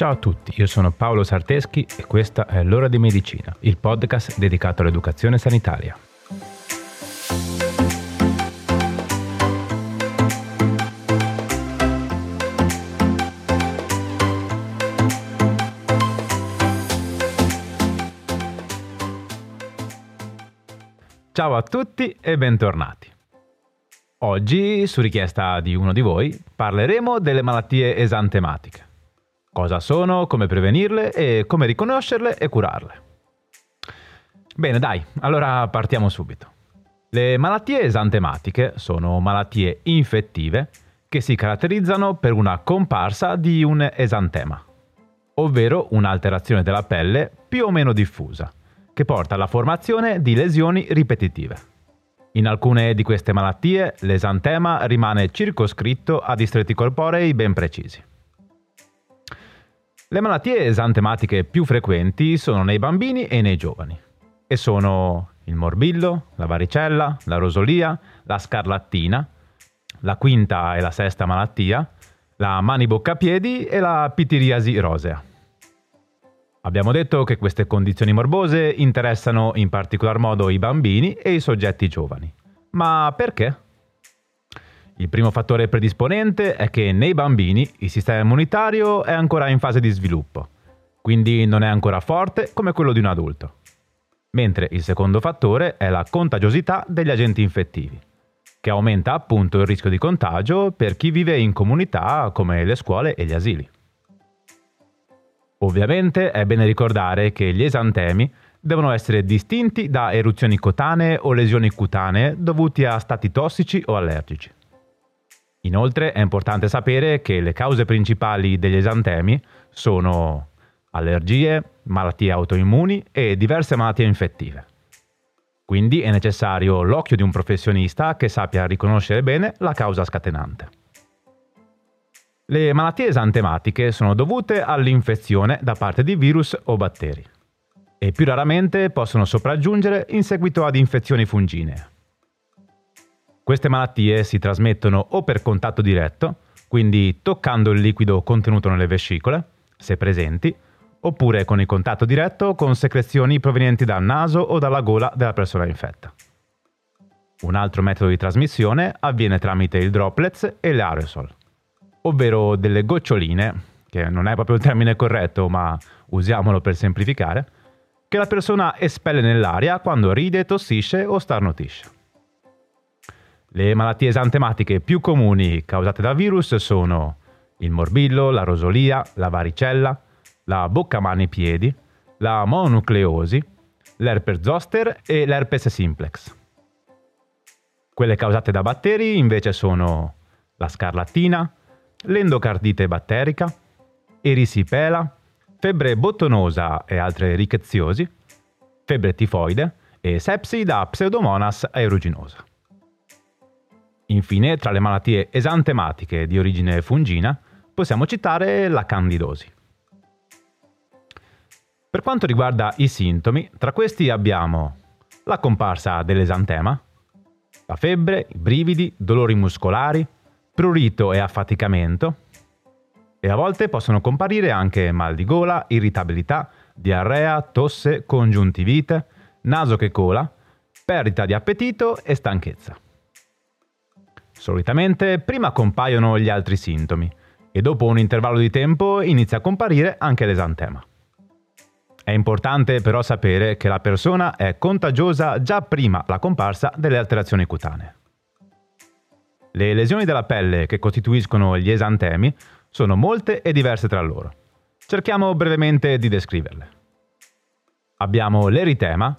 Ciao a tutti, io sono Paolo Sarteschi e questa è L'ora di medicina, il podcast dedicato all'educazione sanitaria. Ciao a tutti e bentornati. Oggi, su richiesta di uno di voi, parleremo delle malattie esantematiche. Cosa sono, come prevenirle e come riconoscerle e curarle. Bene, dai, allora partiamo subito. Le malattie esantematiche sono malattie infettive che si caratterizzano per una comparsa di un esantema, ovvero un'alterazione della pelle più o meno diffusa, che porta alla formazione di lesioni ripetitive. In alcune di queste malattie l'esantema rimane circoscritto a distretti corporei ben precisi. Le malattie esantematiche più frequenti sono nei bambini e nei giovani e sono il morbillo, la varicella, la rosolia, la scarlattina, la quinta e la sesta malattia, la mani bocca piedi e la pitiriasi rosea. Abbiamo detto che queste condizioni morbose interessano in particolar modo i bambini e i soggetti giovani. Ma perché? Il primo fattore predisponente è che nei bambini il sistema immunitario è ancora in fase di sviluppo, quindi non è ancora forte come quello di un adulto. Mentre il secondo fattore è la contagiosità degli agenti infettivi, che aumenta appunto il rischio di contagio per chi vive in comunità come le scuole e gli asili. Ovviamente è bene ricordare che gli esantemi devono essere distinti da eruzioni cutanee o lesioni cutanee dovuti a stati tossici o allergici. Inoltre è importante sapere che le cause principali degli esantemi sono allergie, malattie autoimmuni e diverse malattie infettive. Quindi è necessario l'occhio di un professionista che sappia riconoscere bene la causa scatenante. Le malattie esantematiche sono dovute all'infezione da parte di virus o batteri e più raramente possono sopraggiungere in seguito ad infezioni funginee. Queste malattie si trasmettono o per contatto diretto, quindi toccando il liquido contenuto nelle vescicole, se presenti, oppure con il contatto diretto con secrezioni provenienti dal naso o dalla gola della persona infetta. Un altro metodo di trasmissione avviene tramite il droplets e l'aerosol, ovvero delle goccioline, che non è proprio il termine corretto, ma usiamolo per semplificare, che la persona espelle nell'aria quando ride, tossisce o starnutisce. Le malattie esantematiche più comuni causate da virus sono il morbillo, la rosolia, la varicella, la bocca mani piedi, la mononucleosi, l'herpes zoster e l'herpes simplex. Quelle causate da batteri invece sono la scarlattina, l'endocardite batterica, erisipela, febbre bottonosa e altre rickettsiosi, febbre tifoide e sepsi da pseudomonas aeruginosa. Infine, tra le malattie esantematiche di origine fungina, possiamo citare la candidosi. Per quanto riguarda i sintomi, tra questi abbiamo la comparsa dell'esantema, la febbre, i brividi, dolori muscolari, prurito e affaticamento, e a volte possono comparire anche mal di gola, irritabilità, diarrea, tosse, congiuntivite, naso che cola, perdita di appetito e stanchezza. Solitamente prima compaiono gli altri sintomi e dopo un intervallo di tempo inizia a comparire anche l'esantema. È importante però sapere che la persona è contagiosa già prima la comparsa delle alterazioni cutanee. Le lesioni della pelle che costituiscono gli esantemi sono molte e diverse tra loro. Cerchiamo brevemente di descriverle. Abbiamo l'eritema,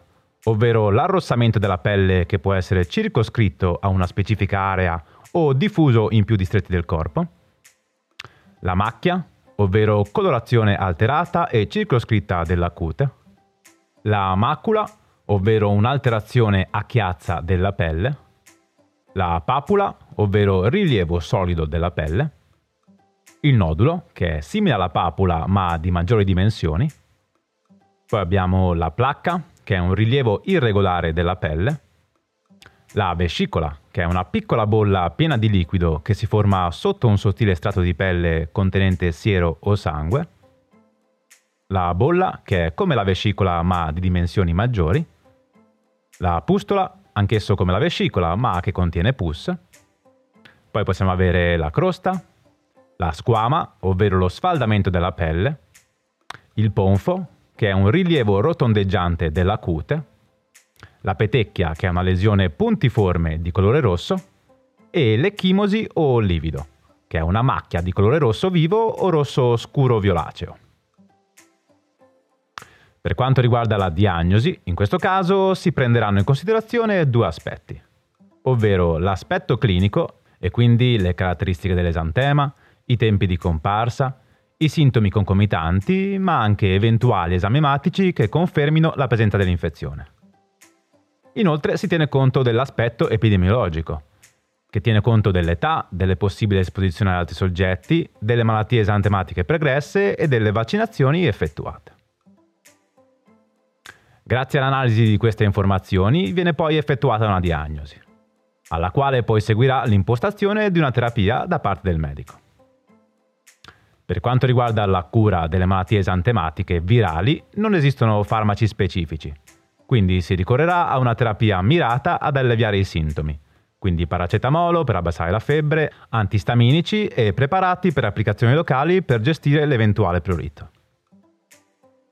ovvero l'arrossamento della pelle che può essere circoscritto a una specifica area o diffuso in più distretti del corpo. La macchia, ovvero colorazione alterata e circoscritta della cute. La macula, ovvero un'alterazione a chiazza della pelle. La papula, ovvero rilievo solido della pelle. Il nodulo, che è simile alla papula ma di maggiori dimensioni. Poi abbiamo la placca, che è un rilievo irregolare della pelle, la vescicola, che è una piccola bolla piena di liquido che si forma sotto un sottile strato di pelle contenente siero o sangue, la bolla, che è come la vescicola ma di dimensioni maggiori, la pustola, anch'esso come la vescicola ma che contiene pus, poi possiamo avere la crosta, la squama, ovvero lo sfaldamento della pelle, il ponfo, che è un rilievo rotondeggiante della cute, la petecchia, che è una lesione puntiforme di colore rosso, e l'ecchimosi o livido, che è una macchia di colore rosso vivo o rosso scuro violaceo. Per quanto riguarda la diagnosi, in questo caso si prenderanno in considerazione due aspetti, ovvero l'aspetto clinico e quindi le caratteristiche dell'esantema, i tempi di comparsa, i sintomi concomitanti, ma anche eventuali esami ematici che confermino la presenza dell'infezione. Inoltre si tiene conto dell'aspetto epidemiologico, che tiene conto dell'età, delle possibili esposizioni ad altri soggetti, delle malattie esantematiche pregresse e delle vaccinazioni effettuate. Grazie all'analisi di queste informazioni viene poi effettuata una diagnosi, alla quale poi seguirà l'impostazione di una terapia da parte del medico. Per quanto riguarda la cura delle malattie esantematiche virali, non esistono farmaci specifici, quindi si ricorrerà a una terapia mirata ad alleviare i sintomi, quindi paracetamolo per abbassare la febbre, antistaminici e preparati per applicazioni locali per gestire l'eventuale prurito.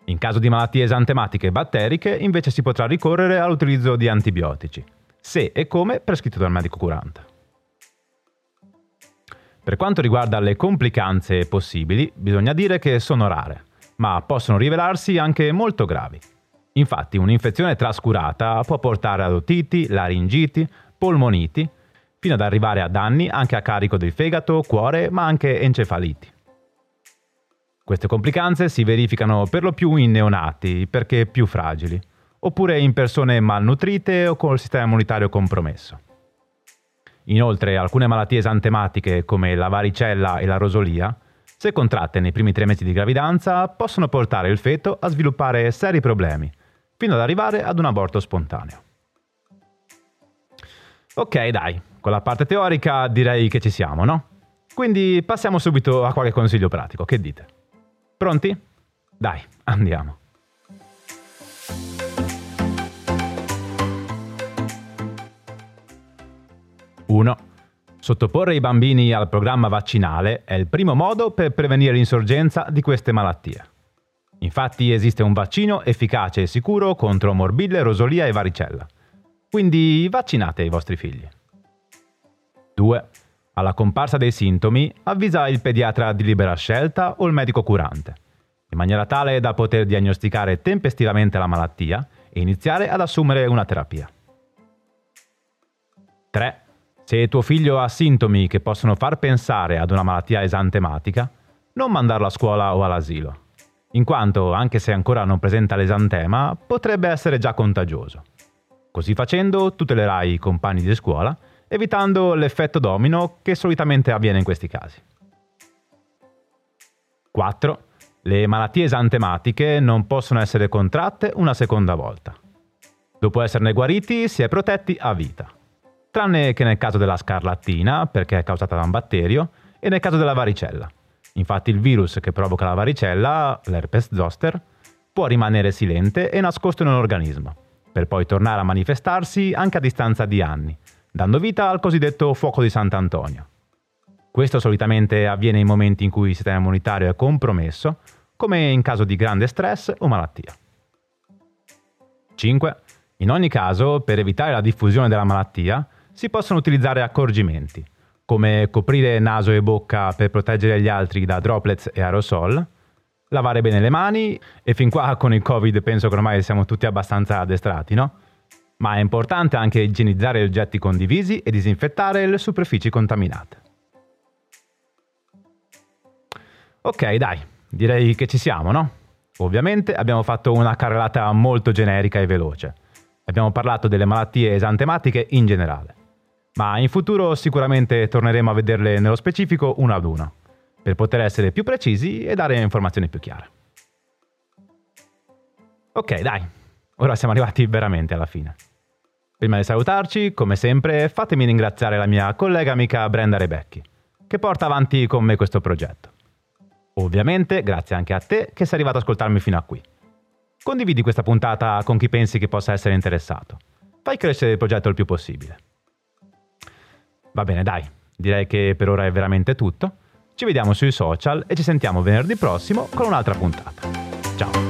In caso di malattie esantematiche batteriche invece si potrà ricorrere all'utilizzo di antibiotici, se e come prescritto dal medico curante. Per quanto riguarda le complicanze possibili, bisogna dire che sono rare, ma possono rivelarsi anche molto gravi. Infatti un'infezione trascurata può portare ad otiti, laringiti, polmoniti, fino ad arrivare a danni anche a carico del fegato, cuore, ma anche encefaliti. Queste complicanze si verificano per lo più in neonati perché più fragili, oppure in persone malnutrite o con il sistema immunitario compromesso. Inoltre alcune malattie esantematiche come la varicella e la rosolia, se contratte nei primi tre mesi di gravidanza, possono portare il feto a sviluppare seri problemi, fino ad arrivare ad un aborto spontaneo. Ok, dai, con la parte teorica direi che ci siamo, no? Quindi passiamo subito a qualche consiglio pratico, che dite? Pronti? Dai, andiamo. Uno. Sottoporre i bambini al programma vaccinale è il primo modo per prevenire l'insorgenza di queste malattie. Infatti esiste un vaccino efficace e sicuro contro morbille, rosolia e varicella. Quindi vaccinate i vostri figli. 2. Alla comparsa dei sintomi avvisa il pediatra di libera scelta o il medico curante, in maniera tale da poter diagnosticare tempestivamente la malattia e iniziare ad assumere una terapia. 3. Se tuo figlio ha sintomi che possono far pensare ad una malattia esantematica, non mandarlo a scuola o all'asilo, in quanto, anche se ancora non presenta l'esantema, potrebbe essere già contagioso. Così facendo tutelerai i compagni di scuola evitando l'effetto domino che solitamente avviene in questi casi. 4. Le malattie esantematiche non possono essere contratte una seconda volta. Dopo esserne guariti si è protetti a vita, tranne che nel caso della scarlattina, perché è causata da un batterio, e nel caso della varicella. Infatti il virus che provoca la varicella, l'herpes zoster, può rimanere silente e nascosto in un organismo, per poi tornare a manifestarsi anche a distanza di anni, dando vita al cosiddetto fuoco di Sant'Antonio. Questo solitamente avviene in momenti in cui il sistema immunitario è compromesso, come in caso di grande stress o malattia. 5. In ogni caso, per evitare la diffusione della malattia, si possono utilizzare accorgimenti, come coprire naso e bocca per proteggere gli altri da droplets e aerosol, lavare bene le mani, e fin qua con il Covid penso che ormai siamo tutti abbastanza addestrati, no? ma è importante anche igienizzare gli oggetti condivisi e disinfettare le superfici contaminate. Ok, dai, direi che ci siamo, no? Ovviamente abbiamo fatto una carrellata molto generica e veloce. Abbiamo parlato delle malattie esantematiche in generale, ma in futuro sicuramente torneremo a vederle nello specifico una ad una, per poter essere più precisi e dare informazioni più chiare. Ok, dai, ora siamo arrivati veramente alla fine. Prima di salutarci, come sempre, fatemi ringraziare la mia collega amica Brenda Rebecchi, che porta avanti con me questo progetto. Ovviamente grazie anche a te che sei arrivato ad ascoltarmi fino a qui. Condividi questa puntata con chi pensi che possa essere interessato. Fai crescere il progetto il più possibile. Va bene, dai, direi che per ora è veramente tutto. Ci vediamo sui social e ci sentiamo venerdì prossimo con un'altra puntata. Ciao!